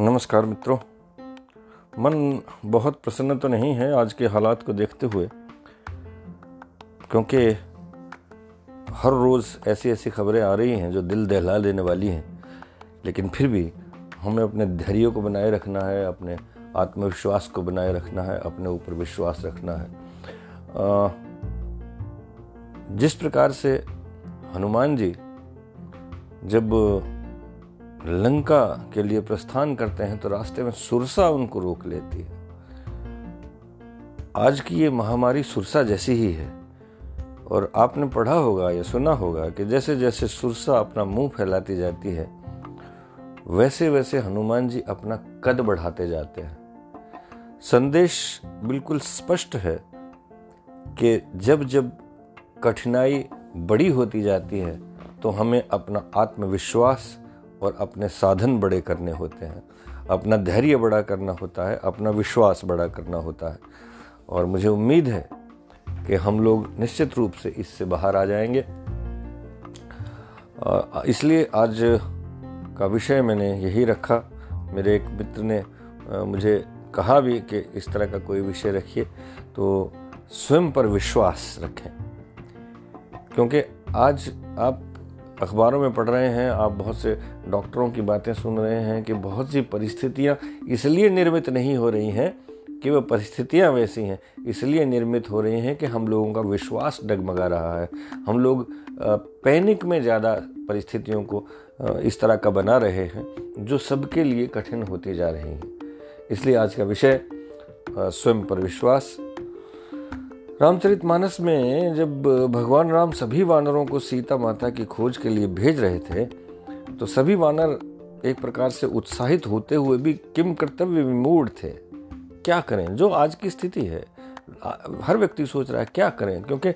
नमस्कार मित्रों। मन बहुत प्रसन्न तो नहीं है आज के हालात को देखते हुए, क्योंकि हर रोज़ ऐसी ऐसी खबरें आ रही हैं जो दिल दहला देने वाली हैं। लेकिन फिर भी हमें अपने धैर्य को बनाए रखना है, अपने आत्मविश्वास को बनाए रखना है, अपने ऊपर विश्वास रखना है। जिस प्रकार से हनुमान जी जब लंका के लिए प्रस्थान करते हैं तो रास्ते में सुरसा उनको रोक लेती है। आज की ये महामारी सुरसा जैसी ही है। और आपने पढ़ा होगा या सुना होगा कि जैसे जैसे सुरसा अपना मुँह फैलाती जाती है, वैसे वैसे हनुमान जी अपना कद बढ़ाते जाते हैं। संदेश बिल्कुल स्पष्ट है कि जब जब कठिनाई बड़ी होती जाती है तो हमें अपना आत्मविश्वास और अपने साधन बड़े करने होते हैं, अपना धैर्य बड़ा करना होता है, अपना विश्वास बड़ा करना होता है। और मुझे उम्मीद है कि हम लोग निश्चित रूप से इससे बाहर आ जाएँगे। इसलिए आज का विषय मैंने यही रखा। मेरे एक मित्र ने मुझे कहा भी कि इस तरह का कोई विषय रखिए तो स्वयं पर विश्वास रखें। क्योंकि आज आप अखबारों में पढ़ रहे हैं, आप बहुत से डॉक्टरों की बातें सुन रहे हैं कि बहुत सी परिस्थितियाँ इसलिए निर्मित नहीं हो रही हैं कि वह परिस्थितियाँ वैसी हैं, इसलिए निर्मित हो रही हैं कि हम लोगों का विश्वास डगमगा रहा है। हम लोग पैनिक में ज़्यादा परिस्थितियों को इस तरह का बना रहे हैं, जो सबके लिए कठिन होती जा रही हैं। इसलिए आज का विषय स्वयं पर विश्वास रामचरित मानस में जब भगवान राम सभी वानरों को सीता माता की खोज के लिए भेज रहे थे तो सभी वानर एक प्रकार से उत्साहित होते हुए भी किम कर्तव्य विमूढ़ थे। क्या करें? जो आज की स्थिति है, हर व्यक्ति सोच रहा है, क्या करें? क्योंकि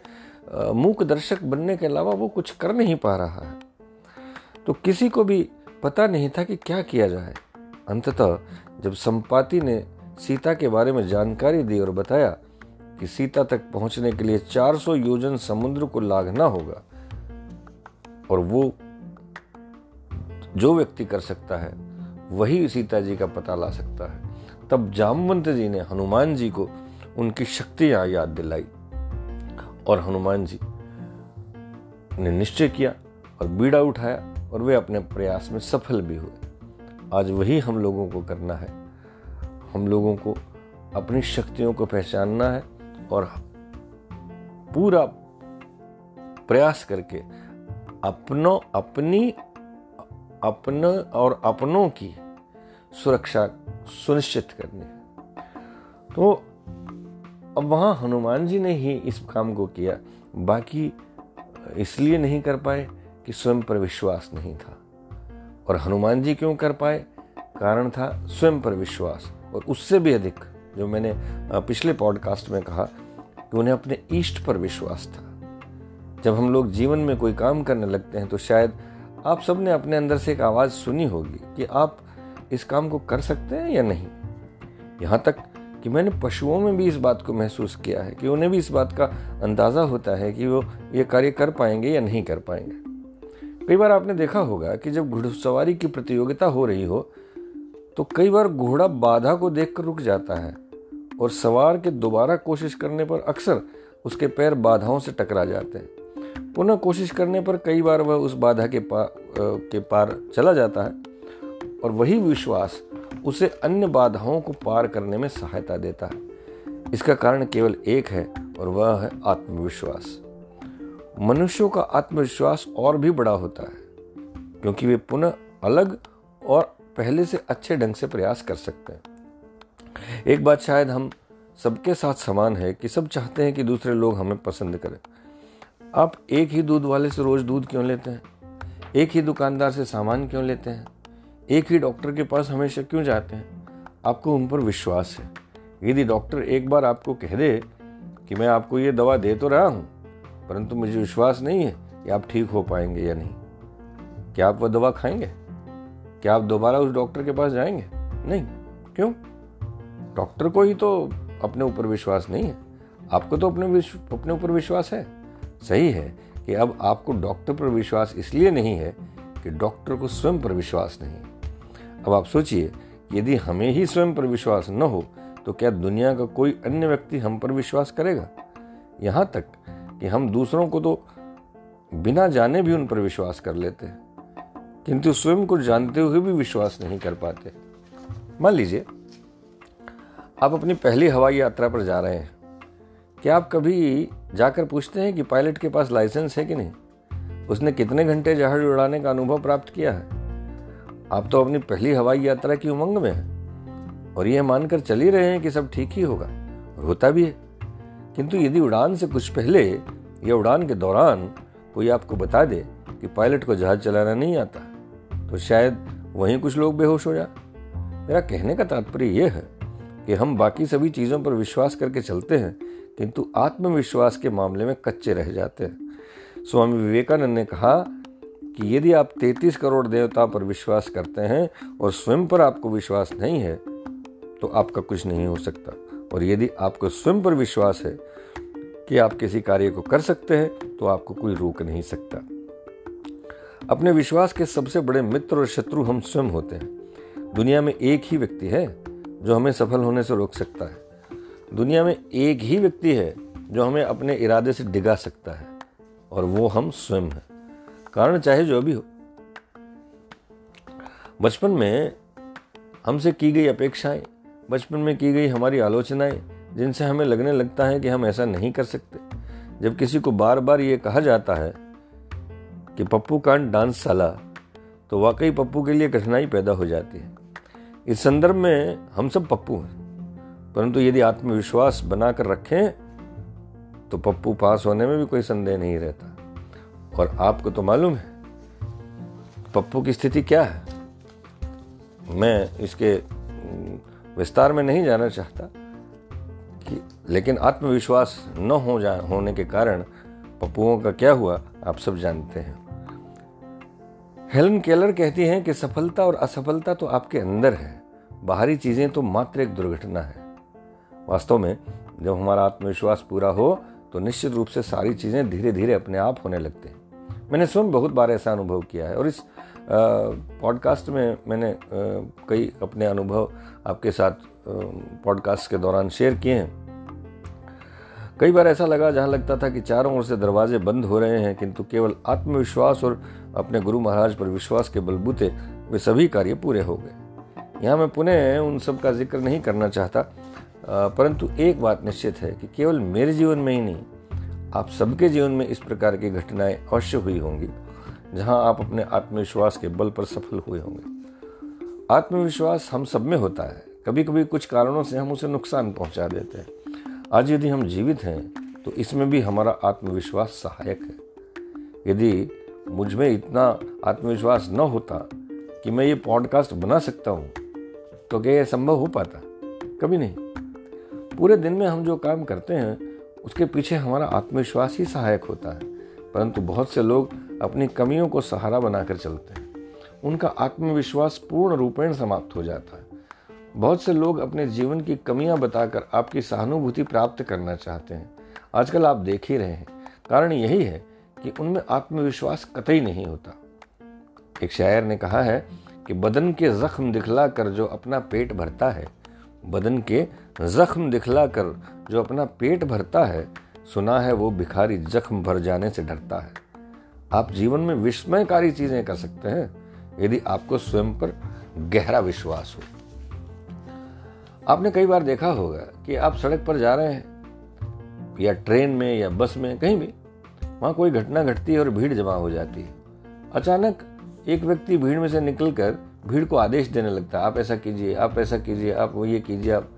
मूक दर्शक बनने के अलावा वो कुछ कर नहीं पा रहा है। तो किसी को भी पता नहीं था कि क्या किया जाए। अंततः जब संपाति ने सीता के बारे में जानकारी दी और बताया कि सीता तक पहुँचने के लिए 400 योजन समुद्र को लागना होगा। और वो जो व्यक्ति कर सकता है, वही सीता जी का पता ला सकता है। तब जामवंत जी ने हनुमान जी को उनकी शक्तियाँ याद दिलाई और हनुमान जी ने निश्चय किया और बीड़ा उठाया और वे अपने प्रयास में सफल भी हुए। आज वही हम लोगों को करना है। हम लोगों को अपनी शक्तियों को पहचानना है। और पूरा प्रयास करके अपनों, अपनी, अपने और अपनों की सुरक्षा सुनिश्चित करनी तो अब वहाँ हनुमान जी ने ही इस काम को किया, बाकी इसलिए नहीं कर पाए कि स्वयं पर विश्वास नहीं था। और हनुमान जी क्यों कर पाए? कारण था स्वयं पर विश्वास, और उससे भी अधिक, जो मैंने पिछले पॉडकास्ट में कहा कि उन्हें अपने ईष्ट पर विश्वास था। जब हम लोग जीवन में कोई काम करने लगते हैं तो शायद आप सबने अपने अंदर से एक आवाज़ सुनी होगी कि आप इस काम को कर सकते हैं या नहीं। यहाँ तक कि मैंने पशुओं में भी इस बात को महसूस किया है कि उन्हें भी इस बात का अंदाज़ा होता है कि वो ये कार्य कर पाएँगे या नहीं कर पाएँगे। कई बार आपने देखा होगा कि जब घुड़सवारी की प्रतियोगिता हो रही हो तो कई बार घोड़ा बाधा को देखकर रुक जाता है। और सवार के दोबारा कोशिश करने पर अक्सर उसके पैर बाधाओं से टकरा जाते हैं। पुनः कोशिश करने पर कई बार वह उस बाधा के पार के पार चला जाता है और वही विश्वास उसे अन्य बाधाओं को पार करने में सहायता देता है। इसका कारण केवल एक है और वह है आत्मविश्वास। मनुष्यों का आत्मविश्वास और भी बड़ा होता है, क्योंकि वे पुनः अलग और पहले से अच्छे ढंग से प्रयास कर सकते हैं। एक बात शायद हम सबके साथ समान है कि सब चाहते हैं कि दूसरे लोग हमें पसंद करें। आप एक ही दूध वाले से रोज दूध क्यों लेते हैं? एक ही दुकानदार से सामान क्यों लेते हैं? एक ही डॉक्टर के पास हमेशा क्यों जाते हैं? आपको उन पर विश्वास है। यदि डॉक्टर एक बार आपको कह दे कि मैं आपको ये दवा दे तो रहा हूँ, परंतु मुझे विश्वास नहीं है कि आप ठीक हो पाएँगे या नहीं। क्या आप वह दवा खाएँगे? क्या आप दोबारा उस डॉक्टर के पास जाएँगे? नहीं। क्यों? डॉक्टर को ही तो अपने ऊपर विश्वास नहीं है। आपको तो अपने अपने ऊपर विश्वास है। सही है कि अब आपको डॉक्टर पर विश्वास इसलिए नहीं है कि डॉक्टर को स्वयं पर विश्वास नहीं अब आप सोचिए यदि हमें ही स्वयं पर विश्वास न हो तो क्या दुनिया का कोई अन्य व्यक्ति हम पर विश्वास करेगा? यहाँ तक कि हम दूसरों को तो बिना जाने भी उन पर विश्वास कर लेते हैं, किंतु स्वयं को जानते हुए भी विश्वास नहीं कर पाते। मान लीजिए आप अपनी पहली हवाई यात्रा पर जा रहे हैं। क्या आप कभी जाकर पूछते हैं कि पायलट के पास लाइसेंस है कि नहीं? उसने कितने घंटे जहाज़ उड़ाने का अनुभव प्राप्त किया है? आप तो अपनी पहली हवाई यात्रा की उमंग में हैं और यह मानकर चल ही रहे हैं कि सब ठीक ही होगा। और होता भी है। किंतु यदि उड़ान से कुछ पहले या उड़ान के दौरान कोई आपको बता दे कि पायलट को जहाज़ चलाना नहीं आता तो शायद वहीं कुछ लोग बेहोश हो जाए। मेरा कहने का तात्पर्य यह है कि हम बाकी सभी चीज़ों पर विश्वास करके चलते हैं, किंतु आत्मविश्वास के मामले में कच्चे रह जाते हैं। स्वामी विवेकानंद ने कहा कि यदि आप 33 करोड़ देवता पर विश्वास करते हैं और स्वयं पर आपको विश्वास नहीं है तो आपका कुछ नहीं हो सकता। और यदि आपको स्वयं पर विश्वास है कि आप किसी कार्य को कर सकते हैं तो आपको कोई रोक नहीं सकता। अपने विश्वास के सबसे बड़े मित्र और शत्रु हम स्वयं होते हैं। दुनिया में एक ही व्यक्ति है जो हमें सफल होने से रोक सकता है। दुनिया में एक ही व्यक्ति है जो हमें अपने इरादे से डिगा सकता है, और वो हम स्वयं हैं। कारण चाहे जो भी हो। बचपन में हमसे की गई अपेक्षाएँ, बचपन में की गई हमारी आलोचनाएँ, जिनसे हमें लगने लगता है कि हम ऐसा नहीं कर सकते। जब किसी को बार बार ये कहा जाता है कि, पप्पू कांड डांस साला तो वाकई पप्पू के लिए कठिनाई पैदा हो जाती है। इस संदर्भ में हम सब पप्पू हैं। परंतु यदि आत्मविश्वास बनाकर रखें तो पप्पू पास होने में भी कोई संदेह नहीं रहता। और आपको तो मालूम है, पप्पू की स्थिति क्या है? मैं इसके विस्तार में नहीं जाना चाहता कि, लेकिन आत्मविश्वास न हो जा, होने के कारण पप्पुओं का क्या हुआ, आप सब जानते हैं। हेलन केलर कहती हैं कि सफलता और असफलता तो आपके अंदर है। बाहरी चीज़ें तो मात्र एक दुर्घटना है। वास्तव में, जब हमारा आत्मविश्वास पूरा हो तो निश्चित रूप से सारी चीज़ें धीरे धीरे अपने आप होने लगते हैं। मैंने स्वयं बहुत बार ऐसा अनुभव किया है और इस पॉडकास्ट में मैंने कई अपने अनुभव आपके साथ पॉडकास्ट के दौरान शेयर किए हैं। कई बार ऐसा लगा जहाँ लगता था कि चारों ओर से दरवाजे बंद हो रहे हैं, किंतु केवल आत्मविश्वास और अपने गुरु महाराज पर विश्वास के बलबूते वे सभी कार्य पूरे हो गए। यहाँ मैं पुनः उन सब का ज़िक्र नहीं करना चाहता परंतु एक बात निश्चित है कि केवल मेरे जीवन में ही नहीं, आप सबके जीवन में इस प्रकार की घटनाएँ अवश्य हुई होंगी, जहाँ आप अपने आत्मविश्वास के बल पर सफल हुए होंगे। आत्मविश्वास हम सब में होता है कभी कभी कुछ कारणों से हम उसे नुकसान पहुँचा देते हैं। आज यदि हम जीवित हैं तो इसमें भी हमारा आत्मविश्वास सहायक है। यदि मुझमें इतना आत्मविश्वास न होता कि मैं ये पॉडकास्ट बना सकता हूँ तो क्या यह संभव हो पाता? कभी नहीं। पूरे दिन में हम जो काम करते हैं, उसके पीछे हमारा आत्मविश्वास ही सहायक होता है, परंतु बहुत से लोग अपनी कमियों को सहारा बनाकर चलते हैं। उनका आत्मविश्वास पूर्ण रूपेण समाप्त हो जाता है। बहुत से लोग अपने जीवन की कमियाँ बताकर आपकी सहानुभूति प्राप्त करना चाहते हैं। आजकल आप देख ही रहे हैं। कारण यही है कि उनमें आत्मविश्वास कतई नहीं होता। एक शायर ने कहा है कि बदन के जख्म दिखला कर जो अपना पेट भरता है, बदन के जख्म दिखला कर जो अपना पेट भरता है, सुना है वो भिखारी जख्म भर जाने से डरता है। आप जीवन में विस्मयकारी चीज़ें कर सकते हैं, यदि आपको स्वयं पर गहरा विश्वास हो। आपने कई बार देखा होगा कि आप सड़क पर जा रहे हैं, या ट्रेन में, या बस में, कहीं भी, वहाँ कोई घटना घटती है और भीड़ जमा हो जाती है। अचानक एक व्यक्ति भीड़ में से निकलकर भीड़ को आदेश देने लगता है, आप ऐसा कीजिए, आप ऐसा कीजिए, आप वो ये कीजिए, आप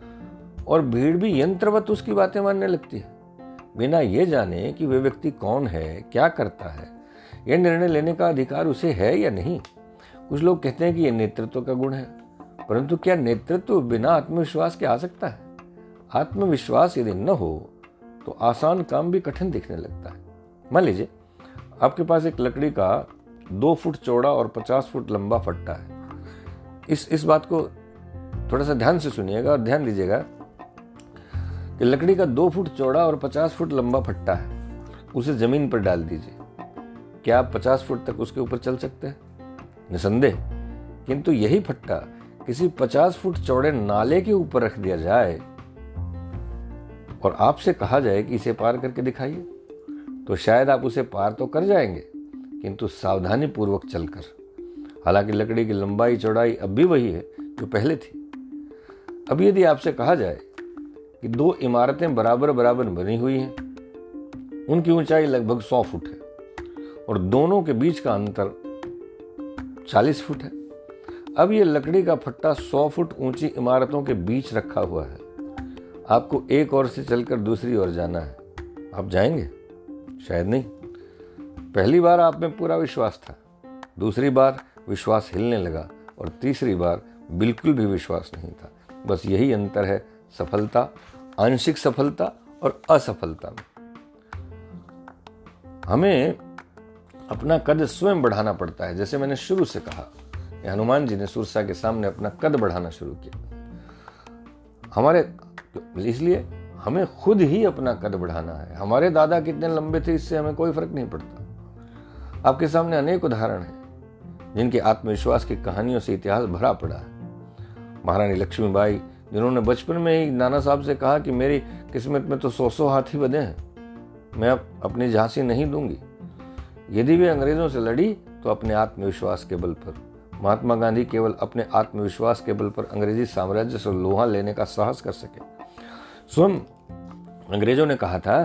और भीड़ भी यंत्रवत उसकी बातें मानने लगती है। बिना ये जाने कि वे व्यक्ति कौन है, क्या करता है, यह निर्णय लेने का अधिकार उसे है या नहीं। कुछ लोग कहते हैं कि यह नेतृत्व का गुण है। परंतु क्या नेतृत्व बिना आत्मविश्वास के आ सकता है? आत्मविश्वास यदि न हो तो आसान काम भी कठिन दिखने लगता है। मान लीजिए, आपके पास एक लकड़ी का दो फुट चौड़ा और पचास फुट लंबा फट्टा है। इस इस बात को थोड़ा सा ध्यान से सुनिएगा और ध्यान दीजिएगा कि लकड़ी का दो फुट चौड़ा और पचास फुट लंबा फट्टा है। उसे ज़मीन पर डाल दीजिए। क्या आप पचास फुट तक उसके ऊपर चल सकते हैं? निसंदेह। किंतु यही फट्टा किसी पचास फुट चौड़े नाले के ऊपर रख दिया जाए और आपसे कहा जाए कि इसे पार करके दिखाइए। तो शायद आप उसे पार तो कर जाएँगे, किंतु सावधानी पूर्वक चलकर। हालाँकि लकड़ी की लंबाई, चौड़ाई अब भी वही है जो पहले थी। अब यदि आपसे कहा जाए कि दो इमारतें बराबर बराबर बनी हुई हैं, उनकी ऊंचाई लगभग सौ फुट है और दोनों के बीच का अंतर चालीस फुट है अब ये लकड़ी का फट्टा सौ फुट ऊँची इमारतों के बीच रखा हुआ है। आपको एक ओर से चलकर दूसरी ओर जाना है। आप जाएँगे? शायद नहीं। पहली बार आप में पूरा विश्वास था। दूसरी बार विश्वास हिलने लगा और तीसरी बार बिल्कुल भी विश्वास नहीं था। बस यही अंतर है सफलता, आंशिक सफलता और असफलता में। हमें अपना कद स्वयं बढ़ाना पड़ता है, जैसे मैंने शुरू से कहा। हनुमान जी ने सुरसा के सामने अपना कद बढ़ाना शुरू किया। हमारे, इसलिए हमें खुद ही अपना कद बढ़ाना है। हमारे दादा कितने लंबे थे, इससे हमें कोई फ़र्क नहीं पड़ता। आपके सामने अनेक उदाहरण हैं, जिनके आत्मविश्वास की कहानियों से इतिहास भरा पड़ा है। महारानी लक्ष्मीबाई, जिन्होंने बचपन में ही नाना साहब से कहा कि मेरी किस्मत में तो सौ सौ हाथी बने हैं, मैं अब अपनी झांसी नहीं दूँगी। यदि वे अंग्रेज़ों से लड़ी तो अपने आत्मविश्वास के बल पर। महात्मा गांधी केवल अपने आत्मविश्वास के बल पर अंग्रेज़ी साम्राज्य से लोहा लेने का साहस कर सके। स्वयं अंग्रेज़ों ने कहा था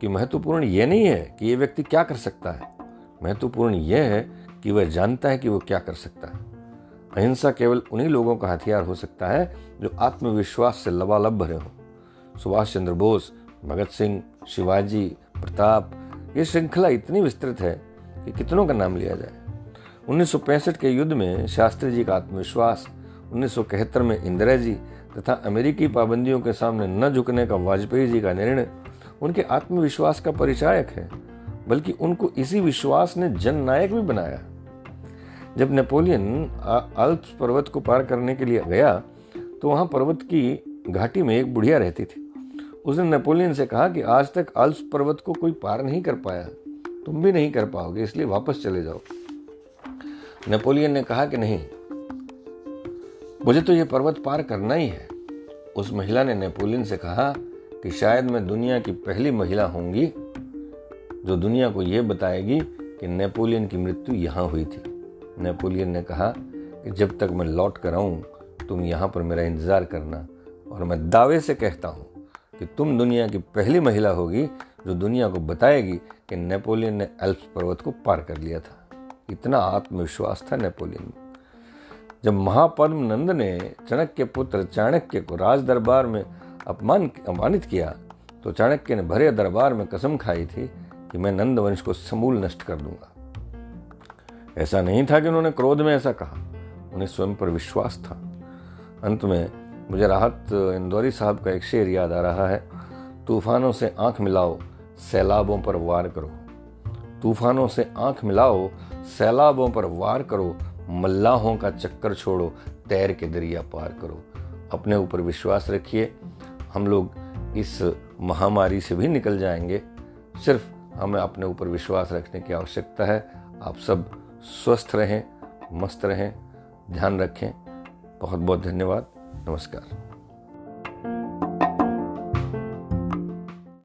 कि महत्वपूर्ण यह नहीं है कि यह व्यक्ति क्या कर सकता है। महत्वपूर्ण यह है कि वह जानता है कि वो क्या कर सकता है। अहिंसा केवल उन्हीं लोगों का हथियार हो सकता है जो आत्मविश्वास से लबालब भरे हों। सुभाष चंद्र बोस, भगत सिंह, शिवाजी, प्रताप, ये श्रृंखला इतनी विस्तृत है कि कितनों का नाम लिया जाए। 1965 के युद्ध में शास्त्री जी का आत्मविश्वास 1971 में इंदिरा जी तथा अमेरिकी पाबंदियों के सामने न झुकने का वाजपेयी जी का निर्णय उनके आत्मविश्वास का परिचायक है, बल्कि उनको इसी विश्वास ने जननायक भी बनाया। जब नेपोलियन अल्प्स पर्वत को पार करने के लिए गया तो वहाँ पर्वत की घाटी में एक बुढ़िया रहती थी। उसने नेपोलियन से कहा कि आज तक अल्प्स पर्वत को कोई पार नहीं कर पाया, तुम भी नहीं कर पाओगे, इसलिए वापस चले जाओ। नेपोलियन ने कहा कि नहीं, मुझे तो यह पर्वत पार करना ही है। उस महिला ने नेपोलियन से कहा कि शायद मैं दुनिया की पहली महिला होंगी जो दुनिया को यह बताएगी कि नेपोलियन की मृत्यु यहाँ हुई थी। नेपोलियन ने कहा कि जब तक मैं लौट कर आऊँ, तुम यहाँ पर मेरा इंतज़ार करना और मैं दावे से कहता हूँ कि तुम दुनिया की पहली महिला होगी जो दुनिया को बताएगी कि नेपोलियन ने एल्प्स पर्वत को पार कर लिया था। इतना आत्मविश्वास था नेपोलियन जब महापद्म नंद ने चाणक्य पुत्र चाणक्य को राज दरबार में अपमान अपमानित किया तो चाणक्य ने भरे दरबार में कसम खाई थी कि मैं नंद वंश को समूल नष्ट कर दूँगा। ऐसा नहीं था कि उन्होंने क्रोध में ऐसा कहा। उन्हें स्वयं पर विश्वास था। अंत में मुझे राहत इंदौरी साहब का एक शेर याद आ रहा है, तूफानों से आँख मिलाओ, सैलाबों पर वार करो। तूफानों से आँख मिलाओ, सैलाबों पर वार करो, मल्लाहों का चक्कर छोड़ो, तैर के दरिया पार करो। अपने ऊपर विश्वास रखिए, हम लोग इस महामारी से भी निकल जाएँगे। सिर्फ़ हमें अपने ऊपर विश्वास रखने की आवश्यकता है। आप सब स्वस्थ रहें, मस्त रहें, ध्यान रखें। बहुत बहुत धन्यवाद। नमस्कार।